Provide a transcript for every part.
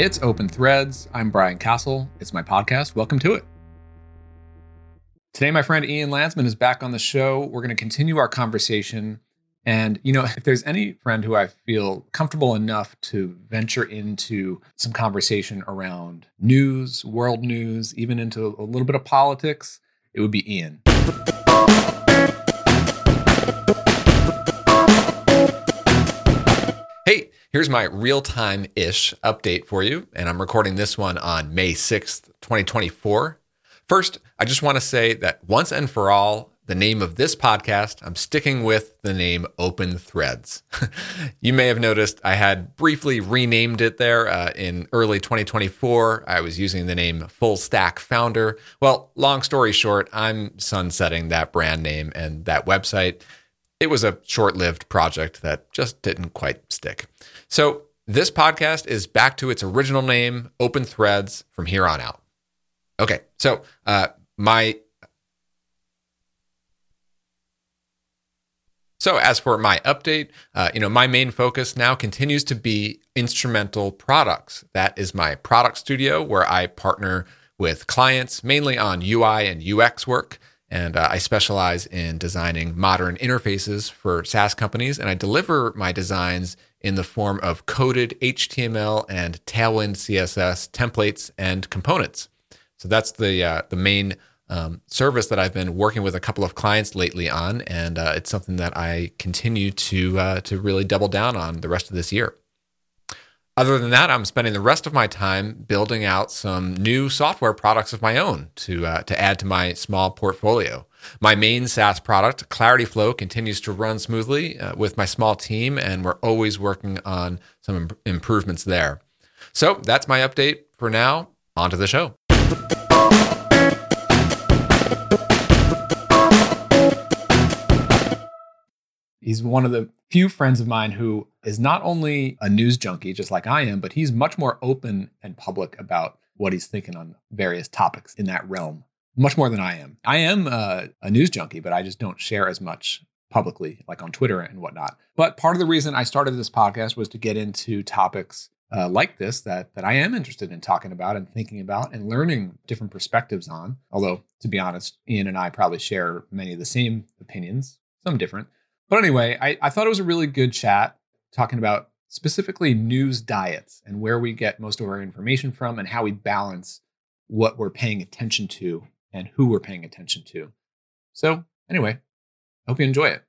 It's Open Threads. I'm Brian Casel. It's my podcast. Welcome to it. Today, my friend Ian Landsman is back on the show. We're going to continue our conversation. And, you know, if there's any friend who I feel comfortable enough to venture into some conversation around news, world news, even into a little bit of politics, it would be Ian. Here's my real time ish update for you, and I'm recording this one on May 6th, 2024. First, I just want to say that once and for all, the name of this podcast, I'm sticking with the name Open Threads. you may have noticed I had briefly renamed it there uh, in early 2024. I was using the name Full Stack Founder. Well, long story short, I'm sunsetting that brand name and that website it was a short lived project that just didn't quite stick. So, this podcast is back to its original name, Open Threads, from here on out. Okay, so uh, my. So, as for my update, uh, you know, my main focus now continues to be instrumental products. That is my product studio where I partner with clients mainly on UI and UX work. And uh, I specialize in designing modern interfaces for SaaS companies, and I deliver my designs in the form of coded HTML and Tailwind CSS templates and components. So that's the uh, the main um, service that I've been working with a couple of clients lately on, and uh, it's something that I continue to uh, to really double down on the rest of this year. Other than that, I'm spending the rest of my time building out some new software products of my own to uh, to add to my small portfolio. My main SaaS product, Clarity Flow, continues to run smoothly uh, with my small team, and we're always working on some Im- improvements there. So that's my update for now. On to the show. He's one of the few friends of mine who is not only a news junkie, just like I am, but he's much more open and public about what he's thinking on various topics in that realm, much more than I am. I am uh, a news junkie, but I just don't share as much publicly, like on Twitter and whatnot. But part of the reason I started this podcast was to get into topics uh, like this that that I am interested in talking about and thinking about and learning different perspectives on. Although, to be honest, Ian and I probably share many of the same opinions, some different. But anyway, I, I thought it was a really good chat talking about specifically news diets and where we get most of our information from and how we balance what we're paying attention to and who we're paying attention to. So, anyway, I hope you enjoy it.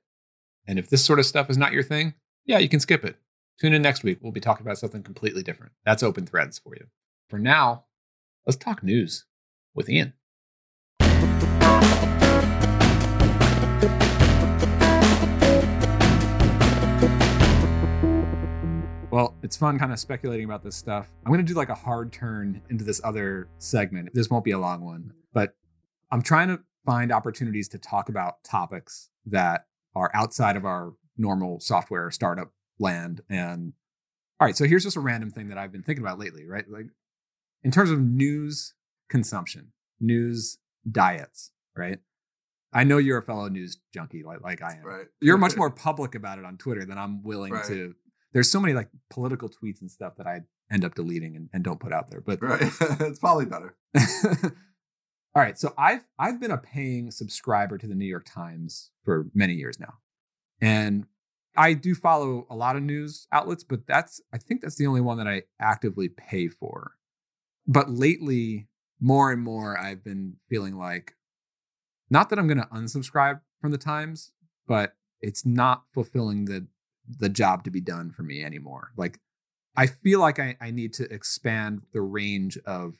And if this sort of stuff is not your thing, yeah, you can skip it. Tune in next week. We'll be talking about something completely different. That's open threads for you. For now, let's talk news with Ian. Fun kind of speculating about this stuff. I'm going to do like a hard turn into this other segment. This won't be a long one, but I'm trying to find opportunities to talk about topics that are outside of our normal software startup land. And all right, so here's just a random thing that I've been thinking about lately, right? Like in terms of news consumption, news diets, right? I know you're a fellow news junkie like, like I am. Right. You're much more public about it on Twitter than I'm willing Right. to there's so many like political tweets and stuff that I end up deleting and, and don't put out there. But Right. it's probably better. all right, so I've I've been a paying subscriber to the New York Times for many years now, and I do follow a lot of news outlets, but that's I think that's the only one that I actively pay for. But lately, more and more, I've been feeling like, not that I'm going to unsubscribe from the Times, but it's not fulfilling the the job to be done for me anymore. Like I feel like I, I need to expand the range of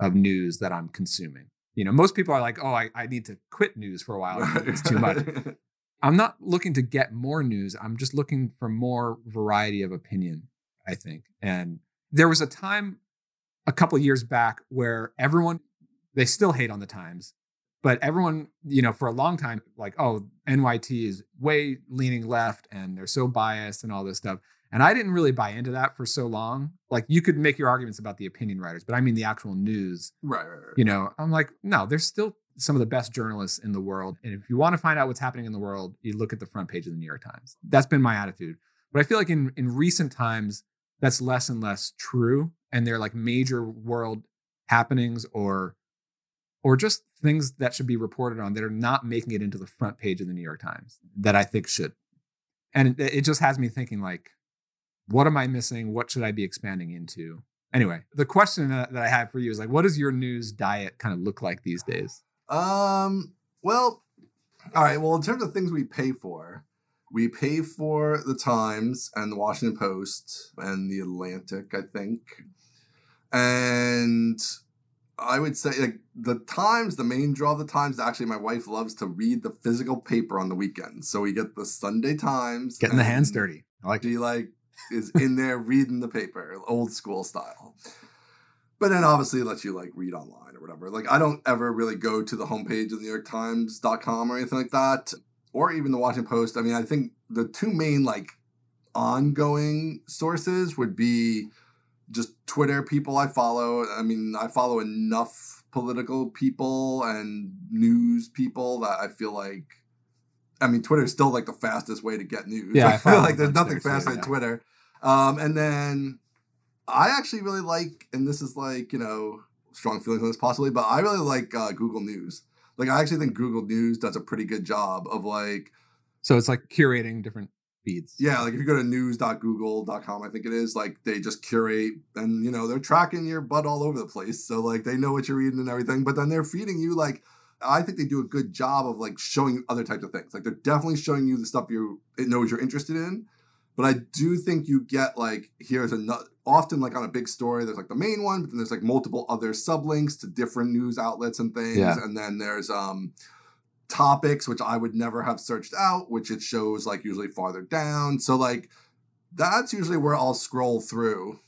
of news that I'm consuming. You know, most people are like, oh, I, I need to quit news for a while. It's too much. I'm not looking to get more news. I'm just looking for more variety of opinion, I think. And there was a time a couple of years back where everyone they still hate on the Times, but everyone, you know, for a long time, like, oh, NYT is way leaning left and they're so biased and all this stuff. And I didn't really buy into that for so long. Like you could make your arguments about the opinion writers, but I mean the actual news. right, right, right. You know, I'm like, no, there's still some of the best journalists in the world. And if you want to find out what's happening in the world, you look at the front page of the New York Times. That's been my attitude. But I feel like in in recent times, that's less and less true and they're like major world happenings or or just things that should be reported on that are not making it into the front page of the New York Times that I think should. And it, it just has me thinking like what am I missing? What should I be expanding into? Anyway, the question that, I have for you is like what does your news diet kind of look like these days? Um, well, all right. Well, in terms of things we pay for, we pay for the Times and the Washington Post and the Atlantic, I think. And I would say like the Times, the main draw of the Times, actually my wife loves to read the physical paper on the weekends. So we get the Sunday Times. Getting the hands dirty. I like she like is in there reading the paper, old school style. But then obviously it lets you like read online or whatever. Like I don't ever really go to the homepage of the New York Times.com or anything like that. Or even the Washington Post. I mean, I think the two main like ongoing sources would be just Twitter people I follow. I mean, I follow enough political people and news people that I feel like I mean, Twitter is still like the fastest way to get news. Yeah, I feel like there's nothing faster than. Twitter. Um, and then I actually really like, and this is like you know strong feelings on this possibly, but I really like uh, Google News. Like I actually think Google News does a pretty good job of like So it's like curating different feeds. yeah, like if you go to news.google.com, I think it is, like they just curate and you know, they're tracking your butt all over the place. So like they know what you're reading and everything, but then they're feeding you like I think they do a good job of like showing you other types of things. Like they're definitely showing you the stuff you it knows you're interested in. But I do think you get like here's another often like on a big story, there's like the main one, but then there's like multiple other sublinks to different news outlets and things. Yeah. And then there's um topics which I would never have searched out, which it shows like usually farther down. So like that's usually where I'll scroll through.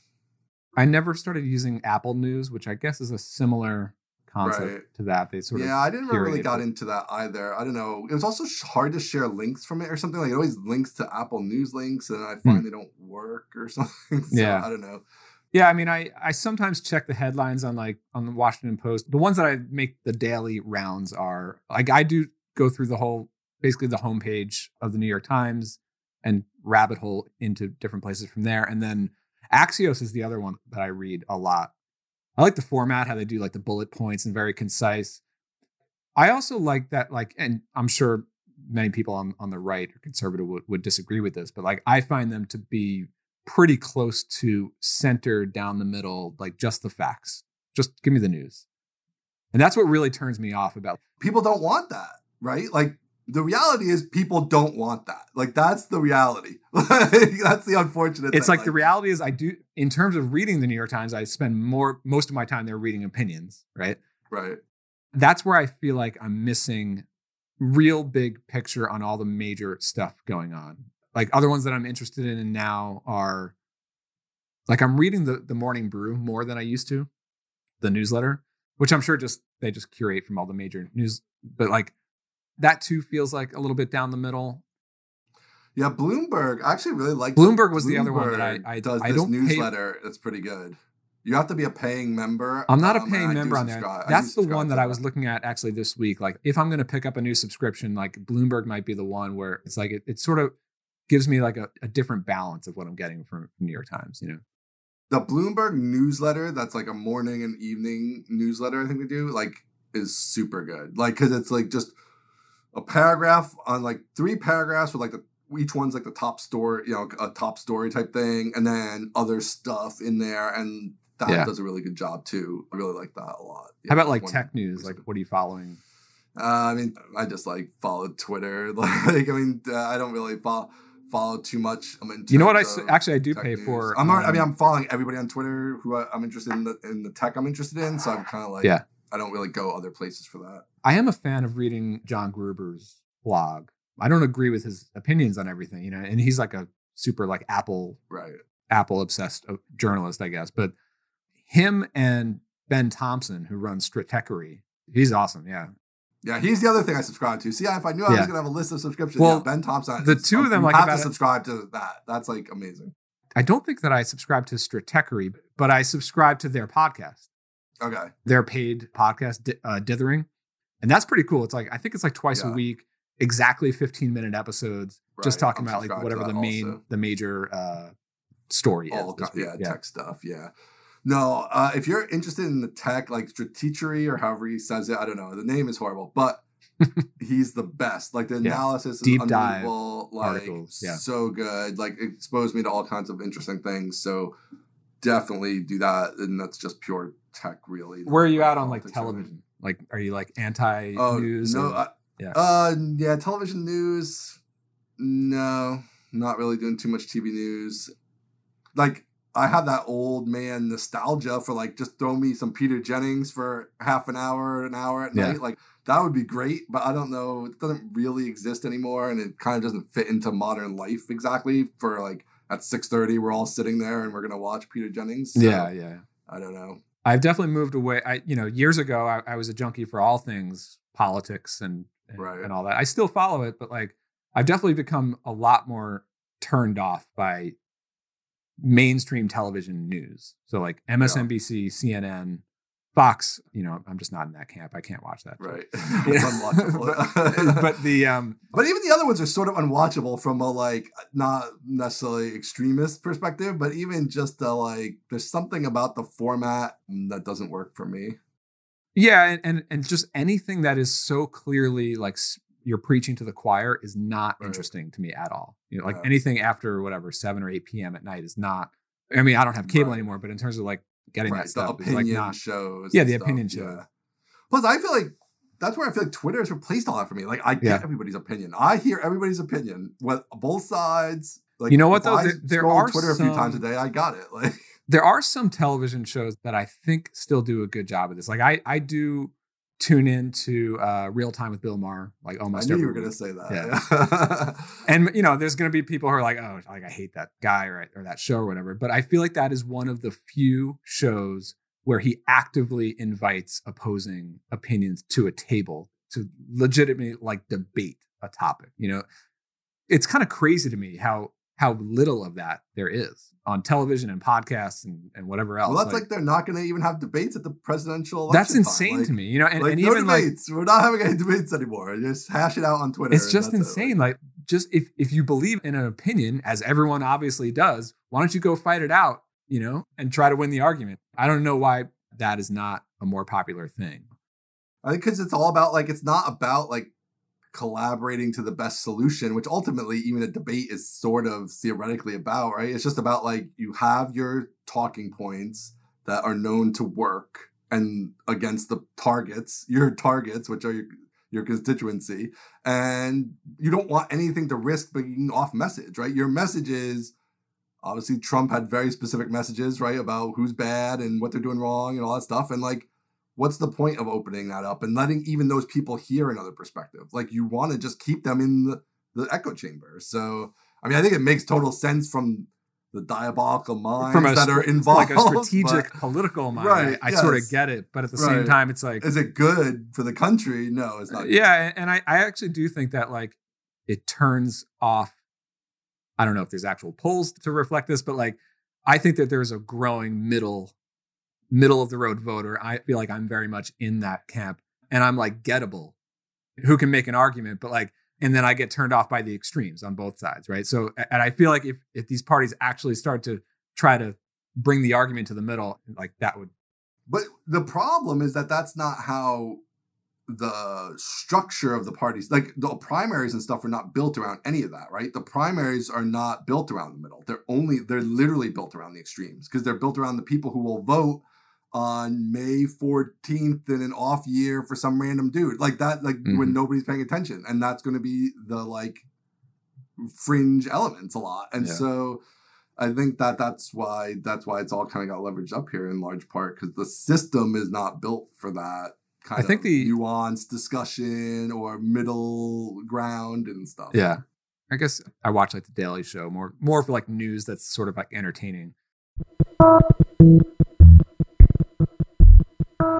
I never started using Apple News, which I guess is a similar concept Right. to that. They sort yeah, of yeah, I didn't really got it. into that either. I don't know. It was also hard to share links from it or something. Like it always links to Apple News links, and I find they don't work or something. so, Hmm. Yeah. I don't know. Yeah, I mean, I I sometimes check the headlines on like on the Washington Post. The ones that I make the daily rounds are like I do go through the whole basically the homepage of the New York Times and rabbit hole into different places from there. And then Axios is the other one that I read a lot. I like the format, how they do like the bullet points and very concise. I also like that, like, and I'm sure many people on, on the right or conservative would, would disagree with this, but like I find them to be pretty close to center down the middle, like just the facts. Just give me the news. And that's what really turns me off about People don't want that, right? Like the reality is people don't want that. Like that's the reality. That's the unfortunate. it's thing. like the reality is I do in terms of reading the New York Times, I spend more most of my time there reading opinions, right? right. That's where I feel like I'm missing real big picture on all the major stuff going on. Like other ones that I'm interested in now are like I'm reading the the Morning Brew more than I used to, the newsletter, which I'm sure just they just curate from all the major news, but like that too feels like a little bit down the middle. Yeah, Bloomberg. I actually really like Bloomberg was the other one that I- I- does I this pay- newsletter. It's pretty good. You have to be a paying member. I'm not a um, paying I do member on there. subscribe- I do That's the one to that I was looking at actually this week. Like, if I'm going to pick up a new subscription, like Bloomberg might be the one where it's like it, it sort of gives me like a, a different balance of what I'm getting from, from New York Times. You know, the Bloomberg newsletter. That's like a morning and evening newsletter. I think they do like is super good. Like because it's like just a paragraph on like three paragraphs with like the each one's like the top story, you know, a top story type thing, and then other stuff in there, and that Yeah. does a really good job too. I really like that a lot. Yeah, how about like tech news? Like, what are you following? Uh, I mean, I just like follow Twitter. Like, I mean, uh, I don't really follow follow too much. You know what? I terms s- of actually I do pay news. for. I'm. already- I mean, um, I'm following everybody on Twitter who I, I'm interested in the in the tech I'm interested in. So I'm kind of like, Yeah. I don't really go other places for that. I am a fan of reading John Gruber's blog. I don't agree with his opinions on everything, you know, and he's like a super like Apple Right. Apple obsessed uh, journalist, I guess. But him and Ben Thompson, who runs Stratechery, he's awesome. Yeah. Yeah, he's the other thing I subscribe to. See, if I knew I Yeah. was gonna have a list of subscriptions, Well, yeah, Ben Thompson. the two of them, like, have to it- subscribe to that. That's like amazing. I don't think that I subscribe to Stratechery, but I subscribe to their podcast, Okay. their paid podcast, uh, Dithering. And that's pretty cool. It's like, I think it's like twice a week, exactly 15 minute episodes, just talking I'm about like whatever the main, also. the major uh, story all this co- week. yeah, tech stuff. Yeah. No, uh, if you're interested in the tech, like strategery or however he says it, I don't know. The name is horrible, but he's the best. Like the Yeah. analysis is Deep dive unbelievable. Like articles, yeah. so good. Like exposed me to all kinds of interesting things. So definitely do that. And that's just pure tech, really. Where are you at on like television? Like, are you like anti Oh news? no, or- uh, Yeah. uh, yeah, television news. No, not really doing too much TV news. Like I have that old man nostalgia for like just throw me some Peter Jennings for half an hour, an hour at Yeah. night. Like that would be great, but I don't know. It doesn't really exist anymore, and it kind of doesn't fit into modern life exactly. For like at six thirty, we're all sitting there and we're gonna watch Peter Jennings. So, yeah, yeah. I don't know. I've definitely moved away. I, you know, years ago, I, I was a junkie for all things politics and and, Right. and all that. I still follow it, but like, I've definitely become a lot more turned off by mainstream television news. So like MSNBC, CNN, Fox. You know, I'm just not in that camp. I can't watch that. Right, it's unwatchable. but, but the um, But even the other ones are sort of unwatchable from a like not necessarily extremist perspective, but even just a like there's something about the format that doesn't work for me. Yeah, and, and and just anything that is so clearly like s- you're preaching to the choir is not Right. interesting to me at all. You know, like Yeah. anything after whatever seven or eight p.m. at night is not. I mean, I don't have cable Right. anymore, but in terms of like getting right, that the stuff, is opinion like not. shows. Yeah, the stuff, opinion shows. Plus, I feel like that's where I feel like Twitter has replaced all that for me. Like I get Yeah. everybody's opinion. I hear everybody's opinion. What both sides. Like You know what, though? I There- there are Twitter a few times a day. I got it. Like There are some television shows that I think still do a good job of this. Like I I do tune into uh, Real Time with Bill Maher like almost. I knew you were gonna say that. Yeah. and you know there's going to be people who are like oh like i hate that guy or, or that show or whatever but i feel like that is one of the few shows where he actively invites opposing opinions to a table to legitimately like debate a topic you know it's kind of crazy to me how how little of that there is on television and podcasts and, and whatever else well, that's like, they're not going to even have debates at the presidential. that's election time. insane Like, to me you know and, like, and no even like debates. We're not having any debates anymore. Just hash it out on Twitter. it's just that's it. insane like just if if you believe in an opinion as everyone obviously does why don't you go fight it out you know and try to win the argument i don't know why that is not a more popular thing I think because it's all about like it's not about like collaborating to the best solution, which ultimately even a debate is sort of theoretically about, right? It's just about like you have your talking points that are known to work and against the targets, your targets, which are your your constituency, and you don't want anything to risk being off message, right? Your message is obviously Trump had very specific messages, right, about who's bad and what they're doing wrong and all that stuff, and like what's the point of opening that up and letting even those people hear another perspective? Like you want to just keep them in the, the echo chamber. So I mean, I think it makes total sense from the diabolical minds from a that are involved. like a strategic but political mind Right, i, I sort of get it but at the same time it's like Is it good for the country? No, it's not. Uh, yeah and I, I actually do think that like it turns off i don't know if there's actual polls to reflect this but like i think that there's a growing middle middle of the road voter i feel like i'm very much in that camp and i'm like gettable who can make an argument but like and then i get turned off by the extremes on both sides right so and i feel like if if these parties actually start to try to bring the argument to the middle like that would But the problem is that that's not how the structure of the parties, like the primaries and stuff, are not built around any of that, right? The primaries are not built around the middle. They're only, they're literally built around the extremes because they're built around the people who will vote on May 14th in an off year for some random dude like that, like when Mhm. nobody's paying attention. And that's going to be the like fringe elements a lot. And Yeah. so, I think that that's why that's why it's all kind of got leveraged up here in large part because the system is not built for that kind I think of the- nuanced discussion or middle ground and stuff. Yeah. I guess I watch like the Daily Show more more for like news that's sort of like entertaining.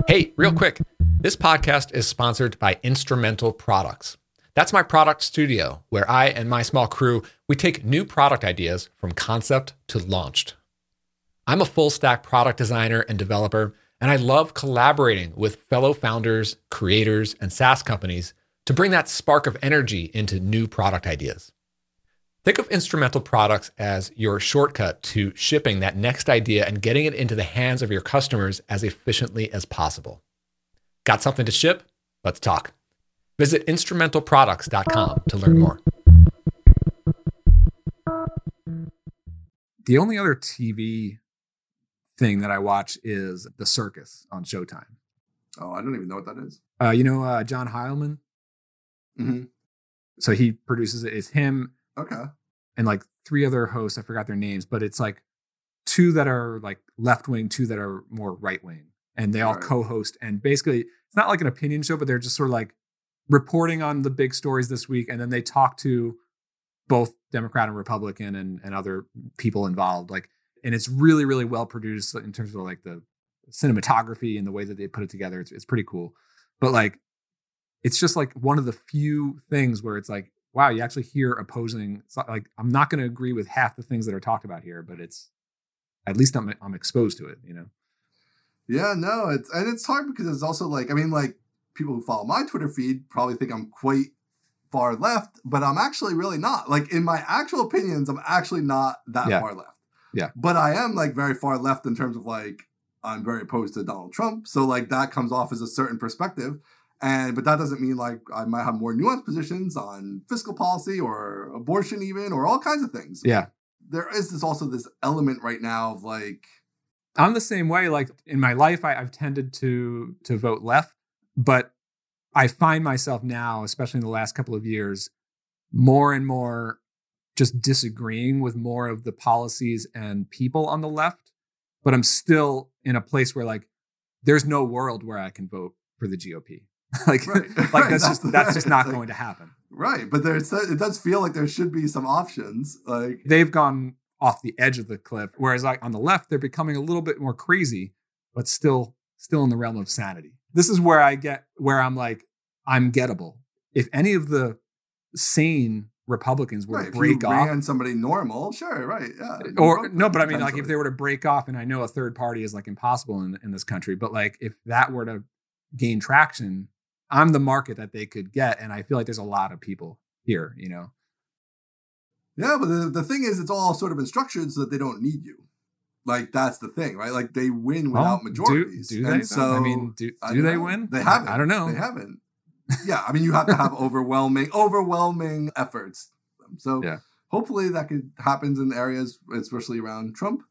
Hey, real quick, this podcast is sponsored by Instrumental Products. That's my product studio where I and my small crew, we take new product ideas from concept to launched. I'm a full stack product designer and developer, and I love collaborating with fellow founders, creators, and SaaS companies to bring that spark of energy into new product ideas. Think of instrumental products as your shortcut to shipping that next idea and getting it into the hands of your customers as efficiently as possible. Got something to ship? Let's talk. Visit instrumentalproducts.com to learn more. The only other TV thing that I watch is The Circus on Showtime. Oh, I don't even know what that is. Uh, you know uh, John Heilemann? Mm-hmm. So he produces it. It's him Okay. and like three other hosts. I forgot their names, but it's like two that are like left wing, two that are more right wing, and they all Right. co-host. And basically, it's not like an opinion show, but they're just sort of like reporting on the big stories this week, and then they talk to both Democrat and Republican and and other people involved. Like, and it's really really well produced in terms of like the cinematography and the way that they put it together. It's it's pretty cool, but like. It's just like one of the few things where it's like, wow, you actually hear opposing. Like I'm not going to agree with half the things that are talked about here, but it's at least I'm I'm exposed to it. You know, Yeah, no, it's and it's hard because it's also like I mean, like people who follow my Twitter feed probably think I'm quite far left, but I'm actually really not. Like in my actual opinions, I'm actually not that Yeah. far left. Yeah. But I am like very far left in terms of like I'm very opposed to Donald Trump. So like that comes off as a certain perspective. And but that doesn't mean like I might have more nuanced positions on fiscal policy or abortion even or all kinds of things. yeah, There is this also this element right now of like I'm the same way. Like in my life, I, I've tended to to vote left, but I find myself now, especially in the last couple of years, more and more just disagreeing with more of the policies and people on the left. But I'm still in a place where like there's no world where I can vote for the GOP. like, Right, like right, that's that's just that's just not like- going to happen. Right, but there's it does feel like there should be some options. Like they've gone off the edge of the cliff. Whereas like on the left, they're becoming a little bit more crazy, but still still in the realm of sanity. This is where I get where I'm like, I'm gettable. If any of the sane Republicans were right, to if break you off, ran somebody normal, sure, right, yeah. or no, but I mean, like if they were to break off, and I know a third party is like impossible in, in this country, but like if that were to gain traction, I'm the market that they could get, and I feel like there's a lot of people here, you know. yeah, but the, the thing is, it's all sort of been structured so that they don't need you. Like that's the thing, right? Like they win Well, without majorities. Do, do they? And though? So I mean, do, do don't they know. win? They haven't. I don't know. They haven't. Yeah, I mean, you have to have overwhelming, overwhelming efforts. So Yeah. hopefully that could happens in areas, especially around Trump.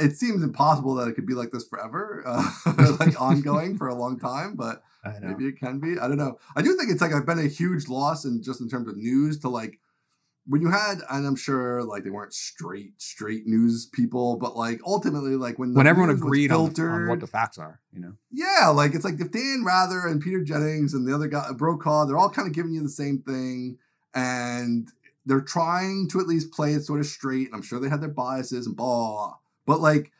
It seems impossible that it could be like this forever, uh, like ongoing for a long time. But maybe it can be. I don't know. I do think it's like I've been a huge loss in just in terms of news to like when you had, and I'm sure like they weren't straight straight news people, but like ultimately like when when everyone agreed on, on what the facts are, you know. yeah, like it's like if Dan Rather and Peter Jennings and the other guy Brokaw, they're all kind of giving you the same thing, and they're trying to at least play it sort of straight. And I'm sure they had their biases and blah, but like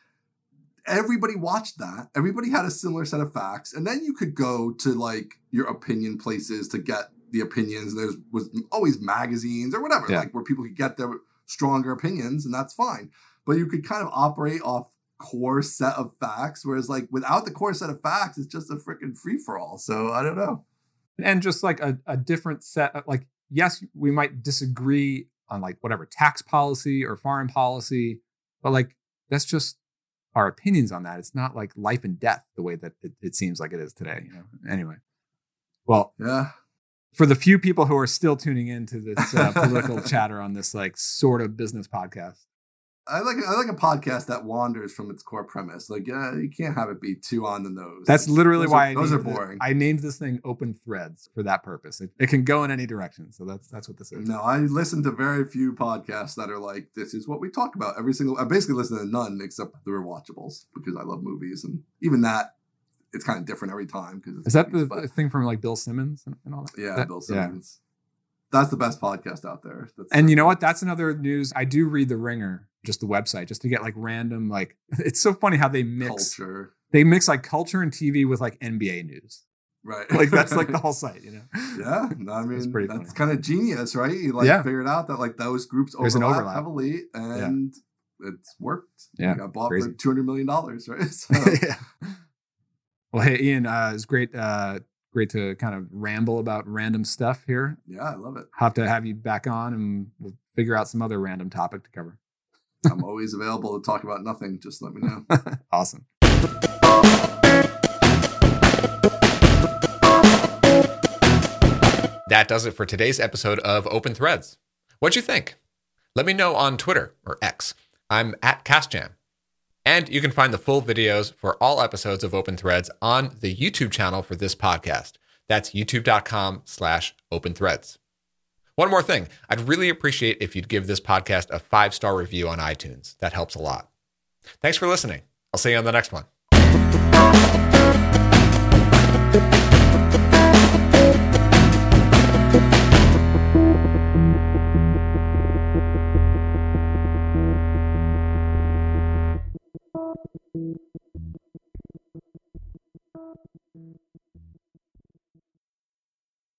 everybody watched that. Everybody had a similar set of facts, and then you could go to like your opinion places to get the opinions. And there's was always magazines or whatever, Yeah. like where people could get their stronger opinions, and that's fine. But you could kind of operate off core set of facts, whereas like without the core set of facts, it's just a freaking free for all. So I don't know. And just like a, a different set of like, yes, we might disagree on like whatever tax policy or foreign policy, but like that's just our opinions on that. It's not like life and death the way that it, it seems like it is today. You know. Anyway, well, Yeah. for the few people who are still tuning into this uh, political chatter on this like sort of business podcast, I like I like a podcast that wanders from its core premise. Like, yeah, you can't have it be too on the nose. That's literally Those why are, I those are boring. I named this thing "Open Threads" for that purpose. It, it can go in any direction, so that's that's what this is. no, I listen to very few podcasts that are like, this is what we talk about every single. I basically listen to none except the rewatchables because I love movies, and even that, it's kind of different every time. Because Is that the, the thing from like Bill Simmons and, and all that? yeah, That- Bill yeah. Simmons? That's the best podcast out there. That's And you know what? That's another news. I do read the Ringer, just the website, just to get like random like. It's so funny how they mix culture, they mix like culture and TV with like NBA news. right? Like that's like the whole site, you know. Yeah, no, I mean pretty that's kind of genius, right? You like Yeah. figured out that like those groups overlap, overlap. heavily, and it's worked. Yeah, You got bought crazy. for two hundred million dollars, right? So, yeah. Well, hey Ian, uh, it's great, uh, Great to kind of ramble about random stuff here. Yeah, I love it. Have to have you back on and we'll figure out some other random topic to cover. I'm always available to talk about nothing. Just let me know. awesome. That does it for today's episode of Open Threads. What'd you think? Let me know on Twitter or X. I'm at CasJam. And you can find the full videos for all episodes of Open Threads on the YouTube channel for this podcast. That's youtube.com slash open threads. One more thing. I'd really appreciate if you'd give this podcast a five star review on iTunes. That helps a lot. Thanks for listening. I'll see you on the next one.